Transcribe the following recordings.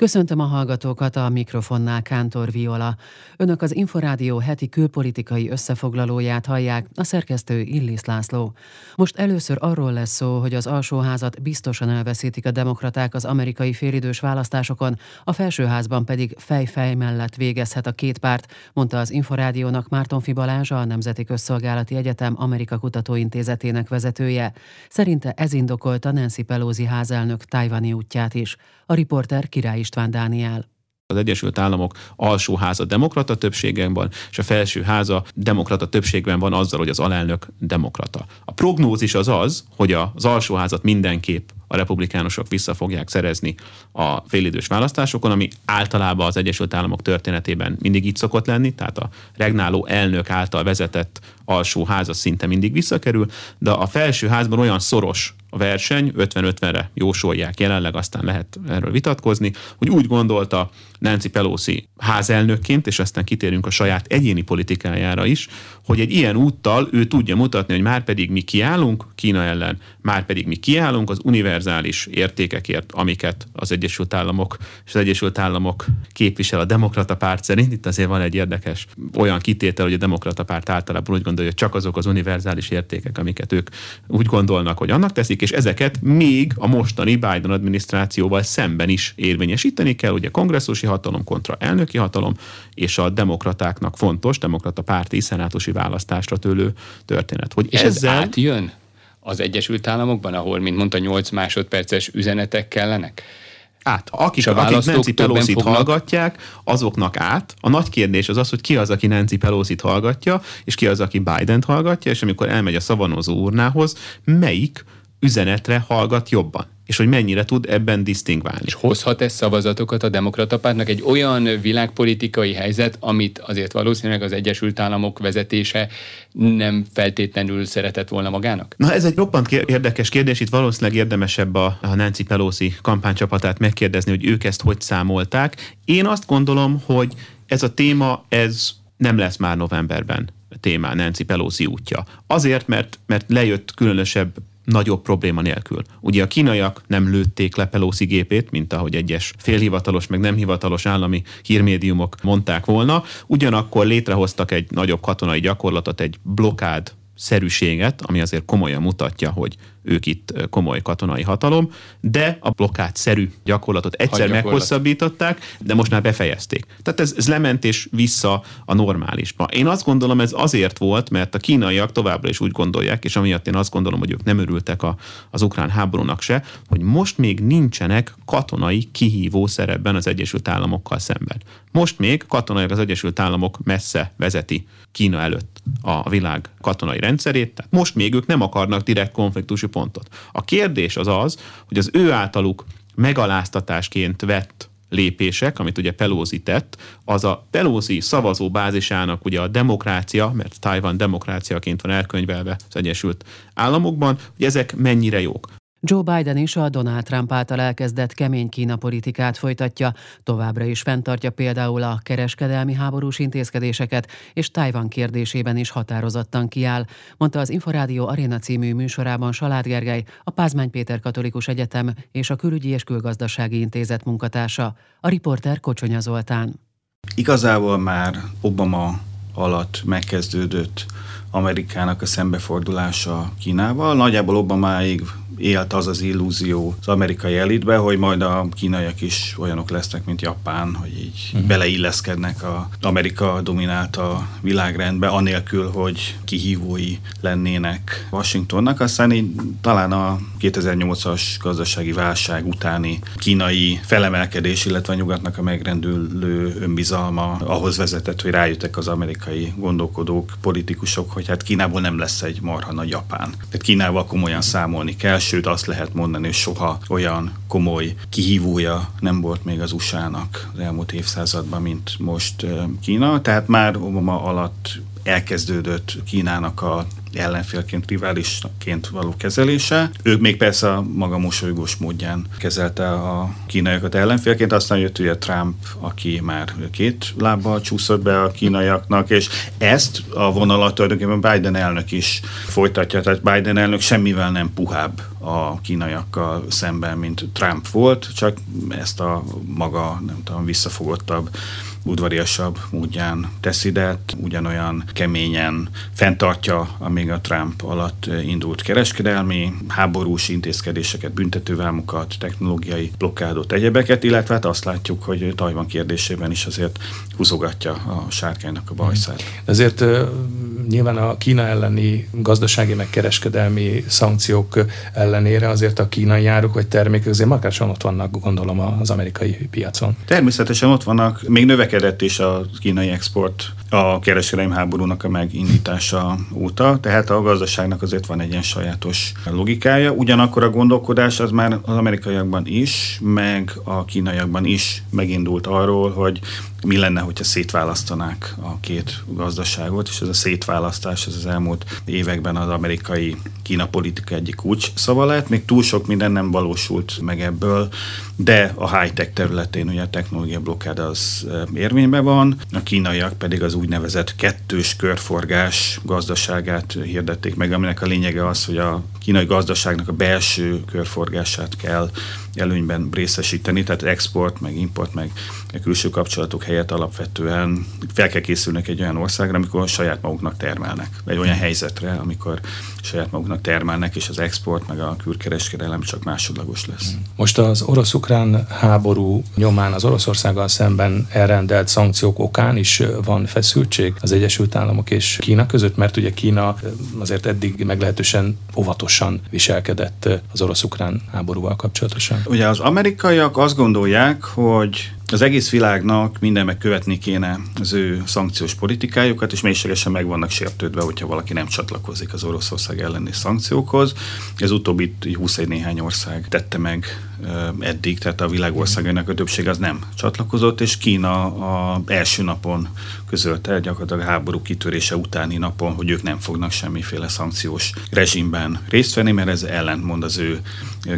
Köszöntöm a hallgatókat a mikrofonnál Kántor Viola. Önök az Inforádió heti külpolitikai összefoglalóját hallják, a szerkesztő Illis László. Most először arról lesz szó, hogy az alsóházat biztosan elveszítik a demokraták az amerikai félidős választásokon, a felsőházban pedig fej-fej mellett végezhet a két párt, mondta az Inforádiónak Márton Fibalázsa, a Nemzeti Közszolgálati Egyetem Amerika Kutatóintézetének vezetője. Szerinte ez indokolta Nancy Pelosi házelnök tájvani útját is. A riporter Király István Dániel az Egyesült Államok alsóháza demokrata többségben van, és a felső háza demokrata többségben van azzal, hogy az alelnök demokrata. A prognózis az az, hogy az alsóházat mindenképp a republikánusok vissza fogják szerezni a félidős választásokon, ami általában az Egyesült Államok történetében mindig így szokott lenni, tehát a regnáló elnök által vezetett alsó háza szinte mindig visszakerül, de a felső házban olyan szoros a verseny, 50-50-re jósolják jelenleg, aztán lehet erről vitatkozni, hogy úgy gondolta Nancy Pelosi házelnökként, és aztán kitérünk a saját egyéni politikájára is, hogy egy ilyen úttal ő tudja mutatni, hogy már pedig mi kiállunk Kína ellen, már pedig mi kiállunk az univerzális értékekért, amiket az Egyesült Államok és az Egyesült Államok képvisel a demokrata párt szerint. Itt azért van egy érdekes olyan kitétel, hogy a demokrata párt általában úgy gondolja, hogy csak azok az univerzális értékek, amiket ők úgy gondolnak, hogy annak teszik, és ezeket még a mostani Biden adminisztrációval szemben is érvényesíteni kell, ugye kongresszusi hatalom kontra elnöki hatalom, és a demokratáknak fontos, demokrata párti szenátusi választásra tőlő történet. Hogy és ezzel... ez átjön az Egyesült Államokban, ahol, mint mondta, 8 másodperces üzenetek kellenek? át. Akik, a akik Nancy pelosi fognak... hallgatják, azoknak át. A nagy kérdés az az, hogy ki az, aki Nancy pelosi hallgatja, és ki az, aki Biden-t hallgatja, és amikor elmegy a szavanozó urnához, melyik üzenetre hallgat jobban és hogy mennyire tud ebben disztingválni. És hozhat ez szavazatokat a demokrata pártnak egy olyan világpolitikai helyzet, amit azért valószínűleg az Egyesült Államok vezetése nem feltétlenül szeretett volna magának? Na ez egy roppant érdekes kérdés, itt valószínűleg érdemesebb a, a Nancy Pelosi kampánycsapatát megkérdezni, hogy ők ezt hogy számolták. Én azt gondolom, hogy ez a téma, ez nem lesz már novemberben témá Nancy Pelosi útja. Azért, mert, mert lejött különösebb nagyobb probléma nélkül. Ugye a kínaiak nem lőtték le Pelosi gépét, mint ahogy egyes félhivatalos, meg nem hivatalos állami hírmédiumok mondták volna, ugyanakkor létrehoztak egy nagyobb katonai gyakorlatot, egy blokád szerűséget, ami azért komolyan mutatja, hogy ők itt komoly katonai hatalom, de a blokkád szerű gyakorlatot egyszer meghosszabbították, de most már befejezték. Tehát ez, ez lement és vissza a normálisba. Én azt gondolom, ez azért volt, mert a kínaiak továbbra is úgy gondolják, és amiatt én azt gondolom, hogy ők nem örültek a, az ukrán háborúnak se, hogy most még nincsenek katonai kihívó szerepben az Egyesült Államokkal szemben. Most még katonai az Egyesült Államok messze vezeti Kína előtt a világ katonai rendszerét, tehát most még ők nem akarnak direkt konfliktusi pontot. A kérdés az az, hogy az ő általuk megaláztatásként vett lépések, amit ugye Pelosi tett, az a Pelosi szavazóbázisának ugye a demokrácia, mert Taiwan demokráciaként van elkönyvelve az Egyesült Államokban, hogy ezek mennyire jók. Joe Biden is a Donald Trump által elkezdett kemény Kína politikát folytatja, továbbra is fenntartja például a kereskedelmi háborús intézkedéseket, és Tajvan kérdésében is határozottan kiáll, mondta az Inforádió Arena című műsorában Salád Gergely, a Pázmány Péter Katolikus Egyetem és a Külügyi és Külgazdasági Intézet munkatársa, a riporter Kocsonya Zoltán. Igazából már Obama alatt megkezdődött Amerikának a szembefordulása Kínával. Nagyjából Obamáig élt az az illúzió az amerikai elitbe, hogy majd a kínaiak is olyanok lesznek, mint Japán, hogy így uh-huh. beleilleszkednek a Amerika dominálta világrendbe, anélkül, hogy kihívói lennének Washingtonnak. Aztán így talán a 2008-as gazdasági válság utáni kínai felemelkedés, illetve a nyugatnak a megrendülő önbizalma ahhoz vezetett, hogy rájöttek az amerikai gondolkodók, politikusok, hogy hát Kínából nem lesz egy marha nagy Japán. Tehát Kínával komolyan számolni kell, sőt azt lehet mondani, hogy soha olyan komoly kihívója nem volt még az USA-nak az elmúlt évszázadban, mint most Kína. Tehát már Obama alatt elkezdődött Kínának a ellenfélként, riválisként való kezelése. Ő még persze a maga mosolygós módján kezelte a kínaiakat ellenfélként, aztán jött ugye Trump, aki már két lábbal csúszott be a kínaiaknak, és ezt a vonalat tulajdonképpen Biden elnök is folytatja, tehát Biden elnök semmivel nem puhább a kínaiakkal szemben, mint Trump volt, csak ezt a maga, nem tudom, visszafogottabb udvariasabb módján teszi, de ugyanolyan keményen fenntartja, amíg a Trump alatt indult kereskedelmi, háborús intézkedéseket, büntetővámokat, technológiai blokkádot, egyebeket, illetve hát azt látjuk, hogy Tajvan kérdésében is azért húzogatja a sárkánynak a bajszát. Ezért nyilván a Kína elleni gazdasági meg kereskedelmi szankciók ellenére azért a kínai áruk vagy termékek azért markásan ott vannak, gondolom, az amerikai piacon. Természetesen ott vannak, még növekedett is a kínai export a kereskedelmi háborúnak a megindítása óta, tehát a gazdaságnak azért van egy ilyen sajátos logikája. Ugyanakkor a gondolkodás az már az amerikaiakban is, meg a kínaiakban is megindult arról, hogy mi lenne, hogyha szétválasztanák a két gazdaságot, és ez a szétválasztás ez az elmúlt években az amerikai Kína politika egyik kulcs szava lett. Még túl sok minden nem valósult meg ebből, de a high-tech területén ugye a technológia blokkád az érvényben van, a kínaiak pedig az úgynevezett kettős körforgás gazdaságát hirdették meg, aminek a lényege az, hogy a kínai gazdaságnak a belső körforgását kell előnyben részesíteni, tehát export, meg import, meg külső kapcsolatok helyett alapvetően fel kell készülnek egy olyan országra, amikor saját maguknak termelnek. Egy olyan helyzetre, amikor saját maguknak termelnek, és az export, meg a külkereskedelem csak másodlagos lesz. Most az orosz-ukrán háború nyomán az Oroszországgal szemben elrendelt szankciók okán is van feszültség az Egyesült Államok és Kína között, mert ugye Kína azért eddig meglehetősen óvatosan viselkedett az orosz-ukrán háborúval kapcsolatosan. Ugye az amerikaiak azt gondolják, hogy az egész világnak minden megkövetni kéne az ő szankciós politikájukat, és mélységesen meg vannak sértődve, hogyha valaki nem csatlakozik az Oroszország elleni szankciókhoz. Ez utóbbi 21 néhány ország tette meg eddig, tehát a világ országainak a többség az nem csatlakozott, és Kína a első napon közölte, gyakorlatilag a háború kitörése utáni napon, hogy ők nem fognak semmiféle szankciós rezsimben részt venni, mert ez ellentmond az ő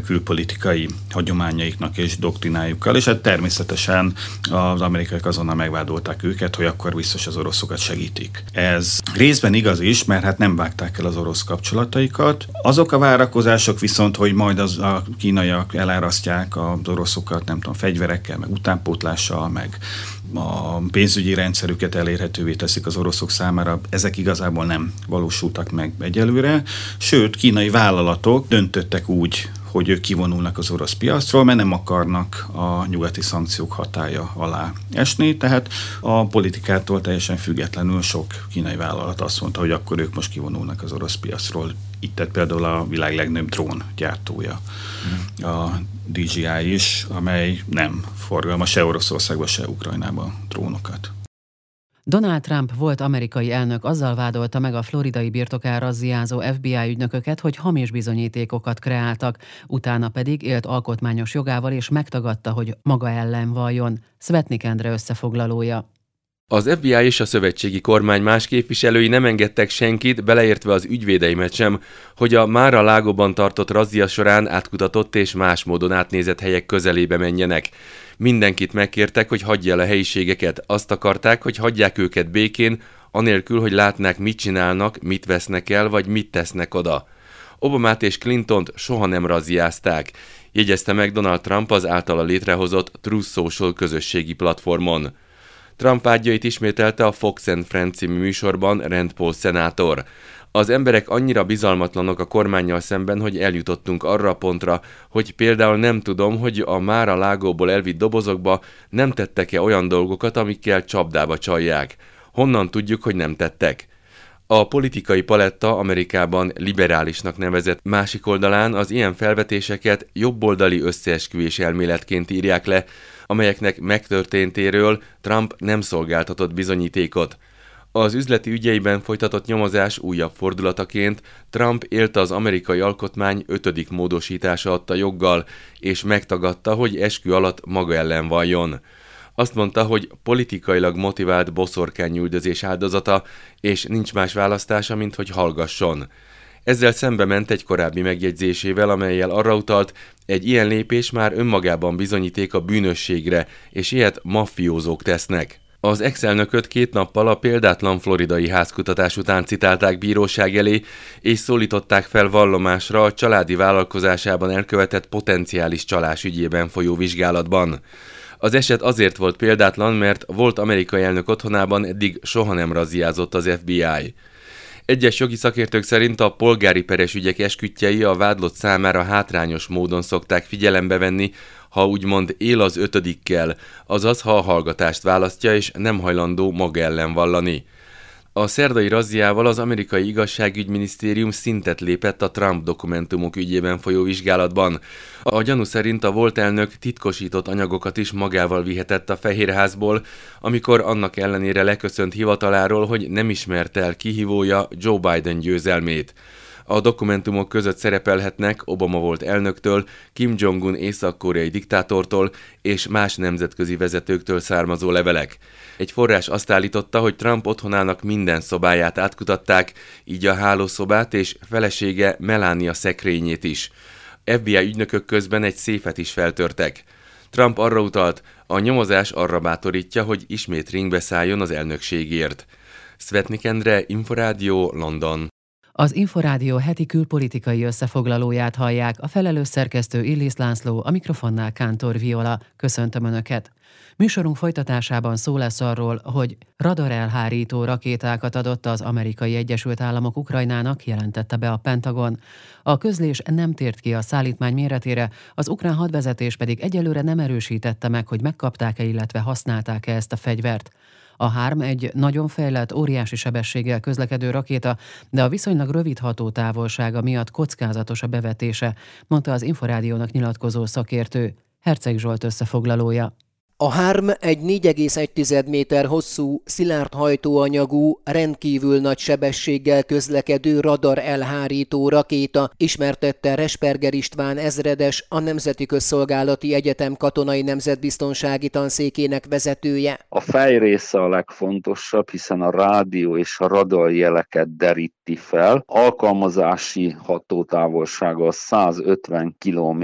külpolitikai hagyományaiknak és doktrinájukkal, és hát természetesen az amerikaiak azonnal megvádolták őket, hogy akkor biztos az oroszokat segítik. Ez részben igaz is, mert hát nem vágták el az orosz kapcsolataikat. Azok a várakozások viszont, hogy majd az a kínaiak elárasztják az oroszokat, nem tudom, fegyverekkel, meg utánpótlással, meg a pénzügyi rendszerüket elérhetővé teszik az oroszok számára, ezek igazából nem valósultak meg egyelőre, sőt, kínai vállalatok döntöttek úgy, hogy ők kivonulnak az orosz piacról, mert nem akarnak a nyugati szankciók hatája alá esni, tehát a politikától teljesen függetlenül sok kínai vállalat azt mondta, hogy akkor ők most kivonulnak az orosz piacról. Itt tett például a világ legnagyobb drón gyártója, mm. a DJI is, amely nem forgalma se Oroszországba, se Ukrajnába drónokat. Donald Trump volt amerikai elnök azzal vádolta meg a floridai birtokára razziázó FBI ügynököket, hogy hamis bizonyítékokat kreáltak, utána pedig élt alkotmányos jogával és megtagadta, hogy maga ellen valljon. Svetnik Endre összefoglalója. Az FBI és a szövetségi kormány más képviselői nem engedtek senkit, beleértve az ügyvédeimet sem, hogy a Mára lágóban tartott razzia során átkutatott és más módon átnézett helyek közelébe menjenek. Mindenkit megkértek, hogy hagyja el a helyiségeket. Azt akarták, hogy hagyják őket békén, anélkül, hogy látnák, mit csinálnak, mit vesznek el, vagy mit tesznek oda. Obamát és Clintont soha nem razziázták, jegyezte meg Donald Trump az általa létrehozott Truth Social közösségi platformon. Trump vágyait ismételte a Fox and Friends című műsorban Rand Paul szenátor. Az emberek annyira bizalmatlanok a kormányjal szemben, hogy eljutottunk arra a pontra, hogy például nem tudom, hogy a már a lágóból elvitt dobozokba nem tettek-e olyan dolgokat, amikkel csapdába csalják. Honnan tudjuk, hogy nem tettek? A politikai paletta Amerikában liberálisnak nevezett másik oldalán az ilyen felvetéseket jobboldali összeesküvés elméletként írják le, amelyeknek megtörténtéről Trump nem szolgáltatott bizonyítékot. Az üzleti ügyeiben folytatott nyomozás újabb fordulataként Trump élte az amerikai alkotmány ötödik módosítása adta joggal, és megtagadta, hogy eskü alatt maga ellen valljon. Azt mondta, hogy politikailag motivált boszorkányüldözés áldozata, és nincs más választása, mint hogy hallgasson. Ezzel szembe ment egy korábbi megjegyzésével, amelyel arra utalt, egy ilyen lépés már önmagában bizonyíték a bűnösségre, és ilyet maffiózók tesznek. Az ex-elnököt két nappal a példátlan floridai házkutatás után citálták bíróság elé, és szólították fel vallomásra a családi vállalkozásában elkövetett potenciális csalás ügyében folyó vizsgálatban. Az eset azért volt példátlan, mert volt amerikai elnök otthonában eddig soha nem razziázott az FBI. Egyes jogi szakértők szerint a polgári peres ügyek eskütjei a vádlott számára hátrányos módon szokták figyelembe venni, ha úgymond él az ötödikkel, azaz ha a hallgatást választja és nem hajlandó maga ellen vallani. A szerdai razziával az amerikai igazságügyminisztérium szintet lépett a Trump dokumentumok ügyében folyó vizsgálatban. A gyanú szerint a volt elnök titkosított anyagokat is magával vihetett a Fehérházból, amikor annak ellenére leköszönt hivataláról, hogy nem ismerte el kihívója Joe Biden győzelmét. A dokumentumok között szerepelhetnek Obama volt elnöktől, Kim Jong-un észak-koreai diktátortól és más nemzetközi vezetőktől származó levelek. Egy forrás azt állította, hogy Trump otthonának minden szobáját átkutatták, így a hálószobát és felesége Melania szekrényét is. FBI ügynökök közben egy széfet is feltörtek. Trump arra utalt, a nyomozás arra bátorítja, hogy ismét ringbe szálljon az elnökségért. Svetnik Endre, Inforádió, London. Az Inforádió heti külpolitikai összefoglalóját hallják, a felelős szerkesztő Illis László, a mikrofonnál Kántor Viola. Köszöntöm Önöket! Műsorunk folytatásában szó lesz arról, hogy radarelhárító rakétákat adott az Amerikai Egyesült Államok Ukrajnának, jelentette be a Pentagon. A közlés nem tért ki a szállítmány méretére, az ukrán hadvezetés pedig egyelőre nem erősítette meg, hogy megkapták-e, illetve használták-e ezt a fegyvert. A HARM egy nagyon fejlett, óriási sebességgel közlekedő rakéta, de a viszonylag rövid hatótávolsága miatt kockázatos a bevetése, mondta az Inforádiónak nyilatkozó szakértő. Herceg Zsolt összefoglalója. A HARM egy 4,1 méter hosszú, szilárd hajtóanyagú, rendkívül nagy sebességgel közlekedő radar elhárító rakéta, ismertette Resperger István ezredes, a Nemzeti Közszolgálati Egyetem katonai nemzetbiztonsági tanszékének vezetője. A fejrésze a legfontosabb, hiszen a rádió és a radar jeleket deríti fel. Alkalmazási hatótávolsága 150 km.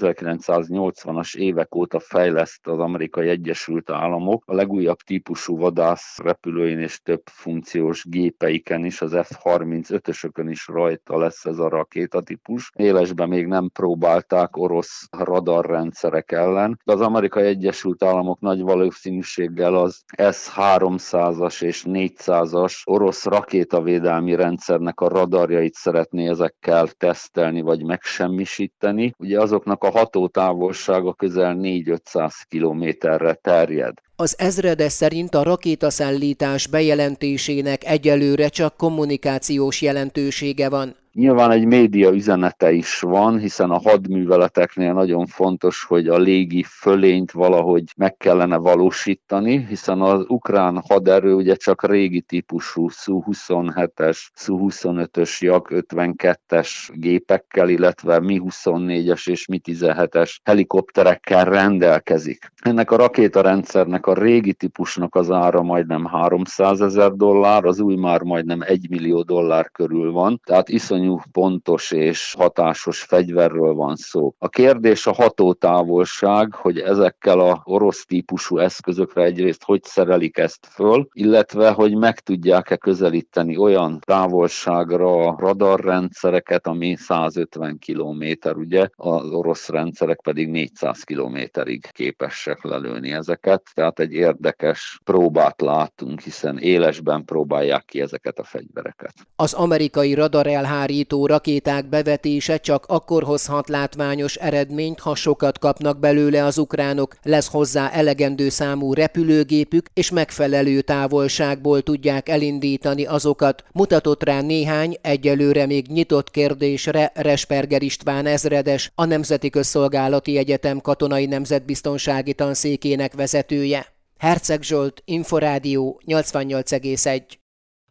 1980-as évek óta fejleszt az amerikai Amerikai Egyesült Államok a legújabb típusú vadász repülőin és több funkciós gépeiken is, az F-35-ösökön is rajta lesz ez a rakétatípus. Élesben még nem próbálták orosz radarrendszerek ellen, az Amerikai Egyesült Államok nagy valószínűséggel az S-300-as és 400-as orosz rakétavédelmi rendszernek a radarjait szeretné ezekkel tesztelni vagy megsemmisíteni. Ugye azoknak a hatótávolsága közel 4-500 km kilométerre terjed. Az ezredes szerint a rakétaszállítás bejelentésének egyelőre csak kommunikációs jelentősége van. Nyilván egy média üzenete is van, hiszen a hadműveleteknél nagyon fontos, hogy a légi fölényt valahogy meg kellene valósítani, hiszen az ukrán haderő ugye csak régi típusú Su-27-es, Su-25-ös, Jak 52-es gépekkel, illetve Mi-24-es és Mi-17-es helikopterekkel rendelkezik. Ennek a rakétarendszernek a régi típusnak az ára majdnem 300 ezer dollár, az új már majdnem 1 millió dollár körül van, tehát iszonyú iszonyú pontos és hatásos fegyverről van szó. A kérdés a hatótávolság, hogy ezekkel a orosz típusú eszközökre egyrészt hogy szerelik ezt föl, illetve hogy meg tudják-e közelíteni olyan távolságra a radarrendszereket, ami 150 km, ugye, az orosz rendszerek pedig 400 kilométerig képesek lelőni ezeket. Tehát egy érdekes próbát látunk, hiszen élesben próbálják ki ezeket a fegyvereket. Az amerikai radar elhári szállító rakéták bevetése csak akkor hozhat látványos eredményt, ha sokat kapnak belőle az ukránok, lesz hozzá elegendő számú repülőgépük, és megfelelő távolságból tudják elindítani azokat. Mutatott rá néhány, egyelőre még nyitott kérdésre Resperger István ezredes, a Nemzeti Közszolgálati Egyetem katonai nemzetbiztonsági tanszékének vezetője. Herceg Zsolt, Inforádió 88,1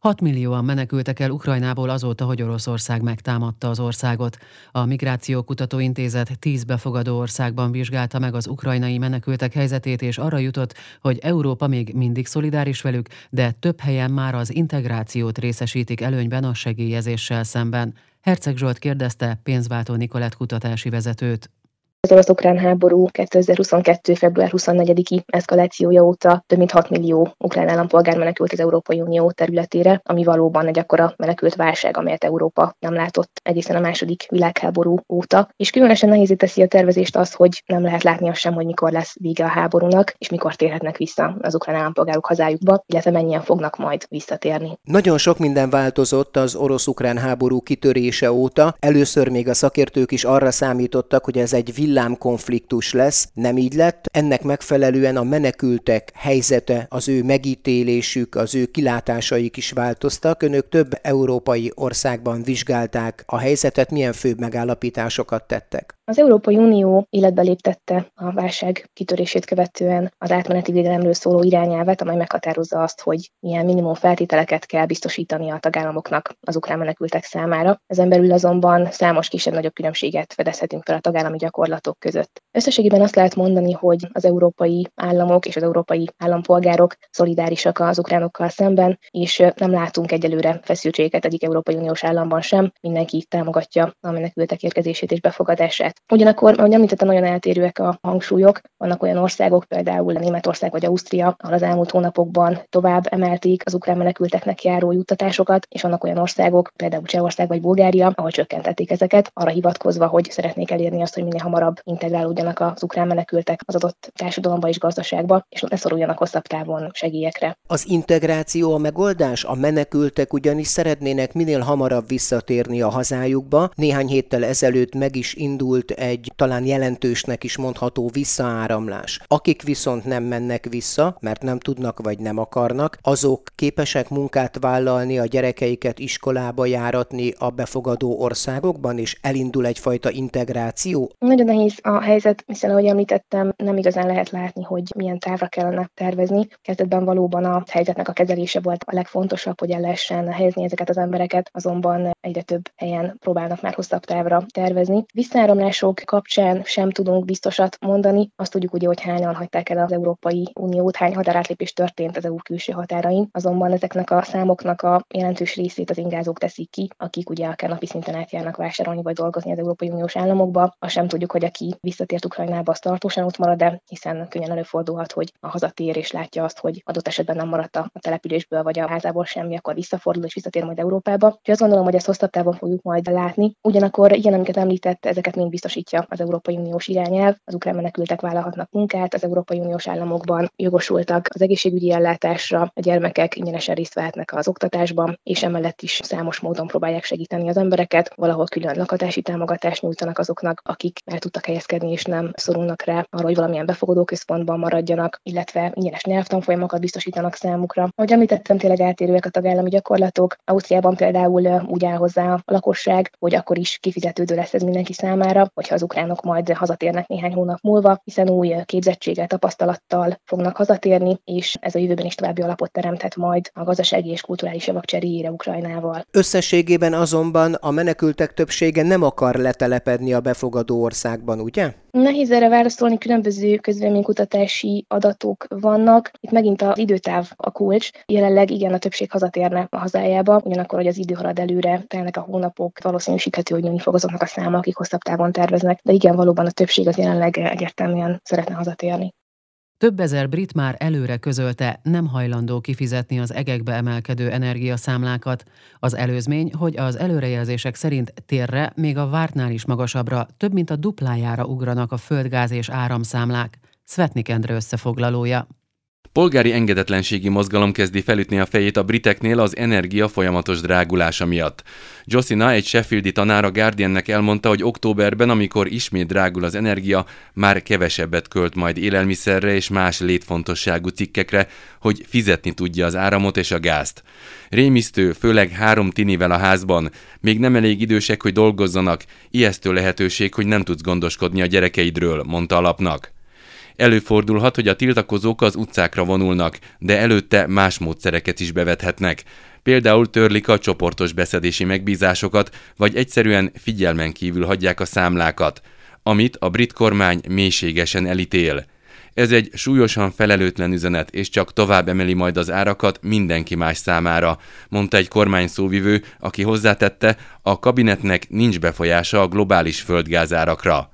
6 millióan menekültek el Ukrajnából azóta, hogy Oroszország megtámadta az országot. A Migráció Kutatóintézet 10 befogadó országban vizsgálta meg az ukrajnai menekültek helyzetét, és arra jutott, hogy Európa még mindig szolidáris velük, de több helyen már az integrációt részesítik előnyben a segélyezéssel szemben. Herceg Zsolt kérdezte pénzváltó Nikolett kutatási vezetőt. Az orosz-ukrán háború 2022. február 24-i eszkalációja óta több mint 6 millió ukrán állampolgár menekült az Európai Unió területére, ami valóban egy akkora menekült válság, amelyet Európa nem látott egészen a második világháború óta. És különösen nehézé teszi a tervezést az, hogy nem lehet látni azt sem, hogy mikor lesz vége a háborúnak, és mikor térhetnek vissza az ukrán állampolgárok hazájukba, illetve mennyien fognak majd visszatérni. Nagyon sok minden változott az orosz-ukrán háború kitörése óta. Először még a szakértők is arra számítottak, hogy ez egy villámkonfliktus lesz, nem így lett. Ennek megfelelően a menekültek helyzete, az ő megítélésük, az ő kilátásaik is változtak. Önök több európai országban vizsgálták a helyzetet, milyen főbb megállapításokat tettek? Az Európai Unió életbe léptette a válság kitörését követően az átmeneti védelemről szóló irányelvet, amely meghatározza azt, hogy milyen minimum feltételeket kell biztosítani a tagállamoknak az ukrán menekültek számára. Ezen belül azonban számos kisebb-nagyobb különbséget fedezhetünk fel a tagállami gyakorlatok között. Összességében azt lehet mondani, hogy az európai államok és az európai állampolgárok szolidárisak az ukránokkal szemben, és nem látunk egyelőre feszültségeket egyik Európai Uniós államban sem. Mindenki támogatja a menekültek érkezését és befogadását lehet. Ugyanakkor, ahogy említettem, nagyon eltérőek a hangsúlyok. Vannak olyan országok, például Németország vagy Ausztria, ahol az elmúlt hónapokban tovább emelték az ukrán menekülteknek járó juttatásokat, és vannak olyan országok, például Csehország vagy Bulgária, ahol csökkentették ezeket, arra hivatkozva, hogy szeretnék elérni azt, hogy minél hamarabb integrálódjanak az ukrán menekültek az adott társadalomba és gazdaságba, és ne szoruljanak hosszabb távon segélyekre. Az integráció a megoldás, a menekültek ugyanis szeretnének minél hamarabb visszatérni a hazájukba. Néhány héttel ezelőtt meg is indult indult egy talán jelentősnek is mondható visszaáramlás. Akik viszont nem mennek vissza, mert nem tudnak vagy nem akarnak, azok képesek munkát vállalni, a gyerekeiket iskolába járatni a befogadó országokban, és elindul egyfajta integráció? Nagyon nehéz a helyzet, hiszen ahogy említettem, nem igazán lehet látni, hogy milyen távra kellene tervezni. Kezdetben valóban a helyzetnek a kezelése volt a legfontosabb, hogy el lehessen helyezni ezeket az embereket, azonban egyre több helyen próbálnak már hosszabb távra tervezni. Visszaáramlás migránsok kapcsán sem tudunk biztosat mondani. Azt tudjuk ugye, hogy hányan hagyták el az Európai Uniót, hány határátlépés történt az EU külső határain, azonban ezeknek a számoknak a jelentős részét az ingázók teszik ki, akik ugye akár napi szinten átjárnak vásárolni vagy dolgozni az Európai Uniós államokba. Azt sem tudjuk, hogy aki visszatért Ukrajnába, az tartósan ott marad de hiszen könnyen előfordulhat, hogy a hazatér és látja azt, hogy adott esetben nem maradt a településből vagy a házából semmi, akkor visszafordul és visszatér majd Európába. Úgyhogy azt gondolom, hogy ezt hosszabb távon fogjuk majd látni. Ugyanakkor igen, amiket említett, ezeket mind biztosítja az Európai Uniós irányelv. Az ukrán menekültek vállalhatnak munkát, az Európai Uniós államokban jogosultak az egészségügyi ellátásra, a gyermekek ingyenesen részt vehetnek az oktatásban, és emellett is számos módon próbálják segíteni az embereket, valahol külön lakatási támogatást nyújtanak azoknak, akik el tudtak helyezkedni és nem szorulnak rá arra, hogy valamilyen befogadó központban maradjanak, illetve ingyenes nyelvtanfolyamokat biztosítanak számukra. Ahogy említettem, tényleg eltérőek a tagállami gyakorlatok. Ausztriában például úgy áll hozzá a lakosság, hogy akkor is kifizetődő lesz ez mindenki számára, hogyha az ukránok majd hazatérnek néhány hónap múlva, hiszen új képzettséggel, tapasztalattal fognak hazatérni, és ez a jövőben is további alapot teremthet majd a gazdasági és kulturális javak cseréjére Ukrajnával. Összességében azonban a menekültek többsége nem akar letelepedni a befogadó országban, ugye? Nehéz erre válaszolni, különböző közvéleménykutatási adatok vannak. Itt megint az időtáv a kulcs. Jelenleg igen, a többség hazatérne a hazájába, ugyanakkor, hogy az idő halad előre, telnek a hónapok, valószínűsíthető, hogy nőni fog azoknak a száma, akik hosszabb távon terveznek, de igen, valóban a többség az jelenleg egyértelműen szeretne hazatérni. Több ezer brit már előre közölte, nem hajlandó kifizetni az egekbe emelkedő energiaszámlákat. Az előzmény, hogy az előrejelzések szerint térre még a vártnál is magasabbra, több mint a duplájára ugranak a földgáz és áramszámlák. Svetnik Endre összefoglalója. Polgári engedetlenségi mozgalom kezdi felütni a fejét a briteknél az energia folyamatos drágulása miatt. Josina, egy Sheffieldi tanár a Guardiannek elmondta, hogy októberben, amikor ismét drágul az energia, már kevesebbet költ majd élelmiszerre és más létfontosságú cikkekre, hogy fizetni tudja az áramot és a gázt. Rémisztő, főleg három tinivel a házban, még nem elég idősek, hogy dolgozzanak, ijesztő lehetőség, hogy nem tudsz gondoskodni a gyerekeidről, mondta a. Előfordulhat, hogy a tiltakozók az utcákra vonulnak, de előtte más módszereket is bevethetnek. Például törlik a csoportos beszedési megbízásokat, vagy egyszerűen figyelmen kívül hagyják a számlákat, amit a brit kormány mélységesen elítél. Ez egy súlyosan felelőtlen üzenet, és csak tovább emeli majd az árakat mindenki más számára, mondta egy kormány szóvivő, aki hozzátette, a kabinetnek nincs befolyása a globális földgázárakra.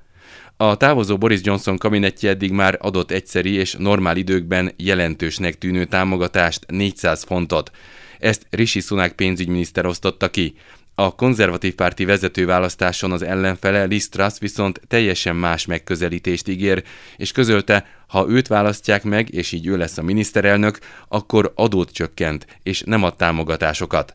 A távozó Boris Johnson kabinetje eddig már adott egyszeri és normál időkben jelentősnek tűnő támogatást 400 fontot. Ezt Rishi Sunak pénzügyminiszter osztotta ki. A konzervatív párti vezetőválasztáson az ellenfele Liz Truss viszont teljesen más megközelítést ígér, és közölte, ha őt választják meg, és így ő lesz a miniszterelnök, akkor adót csökkent, és nem ad támogatásokat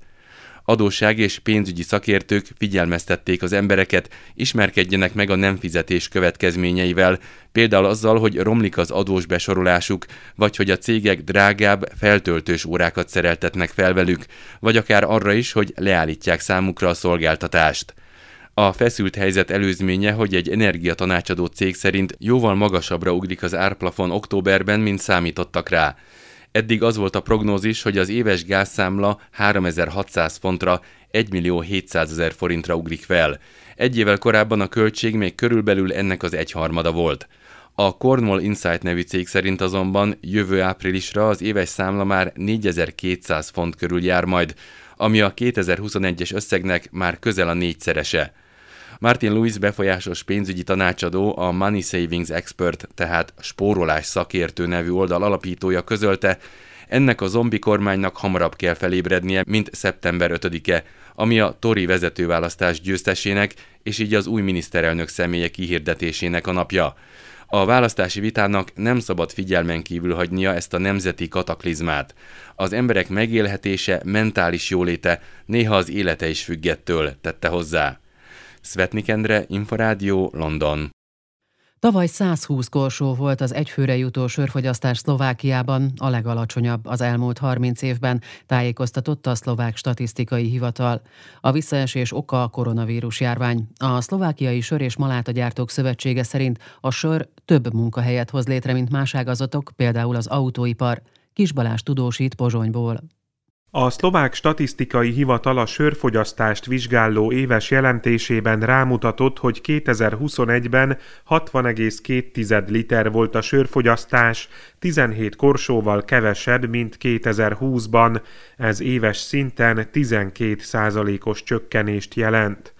adósság és pénzügyi szakértők figyelmeztették az embereket, ismerkedjenek meg a nem fizetés következményeivel, például azzal, hogy romlik az adós besorolásuk, vagy hogy a cégek drágább, feltöltős órákat szereltetnek fel velük, vagy akár arra is, hogy leállítják számukra a szolgáltatást. A feszült helyzet előzménye, hogy egy energiatanácsadó cég szerint jóval magasabbra ugrik az árplafon októberben, mint számítottak rá. Eddig az volt a prognózis, hogy az éves gázszámla 3600 fontra 1 millió 700 ezer forintra ugrik fel. Egy évvel korábban a költség még körülbelül ennek az egyharmada volt. A Cornwall Insight nevű cég szerint azonban jövő áprilisra az éves számla már 4200 font körül jár majd, ami a 2021-es összegnek már közel a négyszerese. Martin Lewis befolyásos pénzügyi tanácsadó, a Money Savings Expert, tehát spórolás szakértő nevű oldal alapítója közölte, ennek a zombi kormánynak hamarabb kell felébrednie, mint szeptember 5-e, ami a Tori vezetőválasztás győztesének és így az új miniszterelnök személye kihirdetésének a napja. A választási vitának nem szabad figyelmen kívül hagynia ezt a nemzeti kataklizmát. Az emberek megélhetése, mentális jóléte, néha az élete is függettől, tette hozzá. Svetnik Endre, Inforádió, London. Tavaly 120 korsó volt az egyfőre jutó sörfogyasztás Szlovákiában, a legalacsonyabb az elmúlt 30 évben, tájékoztatott a szlovák statisztikai hivatal. A visszaesés oka a koronavírus járvány. A szlovákiai sör és malátagyártók szövetsége szerint a sör több munkahelyet hoz létre, mint más ágazatok, például az autóipar. Kisbalás tudósít Pozsonyból. A szlovák statisztikai hivatal a sörfogyasztást vizsgáló éves jelentésében rámutatott, hogy 2021-ben 60,2 liter volt a sörfogyasztás, 17 korsóval kevesebb, mint 2020-ban. Ez éves szinten 12 százalékos csökkenést jelent.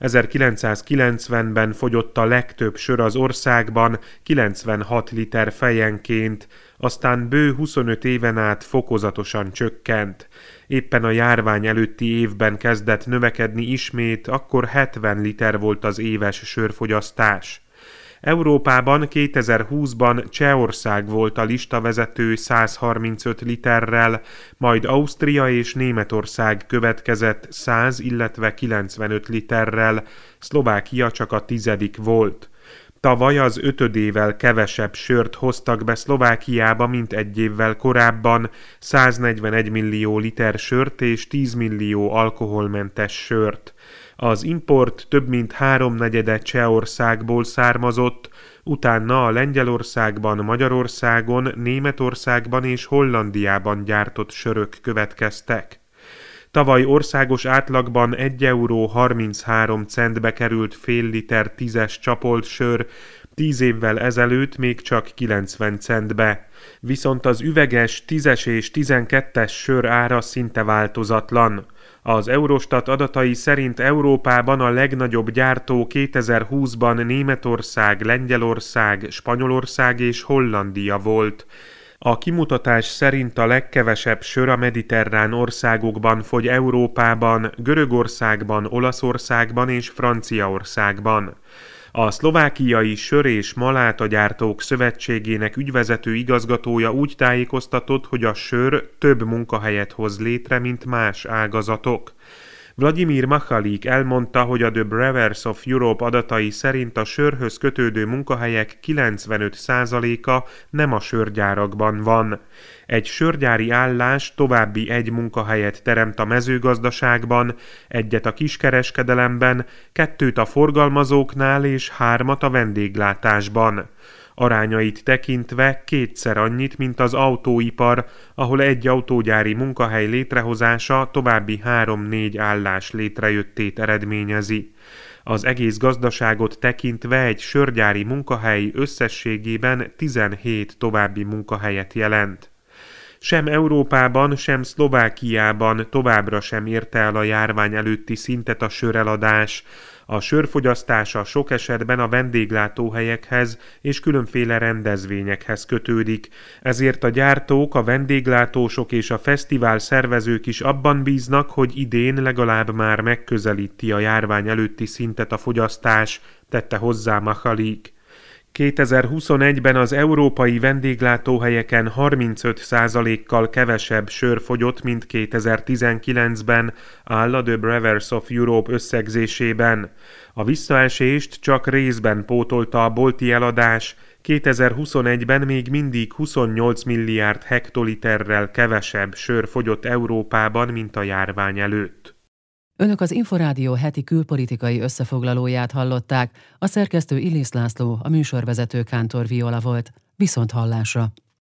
1990-ben fogyott a legtöbb sör az országban, 96 liter fejenként, aztán bő 25 éven át fokozatosan csökkent. Éppen a járvány előtti évben kezdett növekedni ismét, akkor 70 liter volt az éves sörfogyasztás. Európában 2020-ban Csehország volt a listavezető 135 literrel, majd Ausztria és Németország következett 100, illetve 95 literrel, Szlovákia csak a tizedik volt. Tavaly az ötödével kevesebb sört hoztak be Szlovákiába, mint egy évvel korábban, 141 millió liter sört és 10 millió alkoholmentes sört. Az import több mint háromnegyede Csehországból származott, utána a Lengyelországban, Magyarországon, Németországban és Hollandiában gyártott sörök következtek. Tavaly országos átlagban 1 euró 33 centbe került fél liter tízes csapolt sör, 10 évvel ezelőtt még csak 90 centbe. Viszont az üveges 10-es és 12-es sör ára szinte változatlan. Az Eurostat adatai szerint Európában a legnagyobb gyártó 2020-ban Németország, Lengyelország, Spanyolország és Hollandia volt. A kimutatás szerint a legkevesebb sör a mediterrán országokban fogy Európában, Görögországban, Olaszországban és Franciaországban. A szlovákiai sör és malátagyártók szövetségének ügyvezető igazgatója úgy tájékoztatott, hogy a sör több munkahelyet hoz létre, mint más ágazatok. Vladimir Machalik elmondta, hogy a The Brewers of Europe adatai szerint a sörhöz kötődő munkahelyek 95%-a nem a sörgyárakban van. Egy sörgyári állás további egy munkahelyet teremt a mezőgazdaságban, egyet a kiskereskedelemben, kettőt a forgalmazóknál és hármat a vendéglátásban. Arányait tekintve kétszer annyit, mint az autóipar, ahol egy autógyári munkahely létrehozása további három-négy állás létrejöttét eredményezi. Az egész gazdaságot tekintve egy sörgyári munkahely összességében 17 további munkahelyet jelent. Sem Európában, sem Szlovákiában továbbra sem érte el a járvány előtti szintet a söreladás. A sörfogyasztása sok esetben a vendéglátóhelyekhez és különféle rendezvényekhez kötődik, ezért a gyártók, a vendéglátósok és a fesztivál szervezők is abban bíznak, hogy idén legalább már megközelíti a járvány előtti szintet a fogyasztás, tette hozzá Machalik. 2021-ben az európai vendéglátóhelyeken 35%-kal kevesebb sör fogyott, mint 2019-ben, áll a The Brewers of Europe összegzésében. A visszaesést csak részben pótolta a bolti eladás, 2021-ben még mindig 28 milliárd hektoliterrel kevesebb sör fogyott Európában, mint a járvány előtt. Önök az Inforádió heti külpolitikai összefoglalóját hallották, a szerkesztő Illis László, a műsorvezető Kántor Viola volt. Viszont hallásra!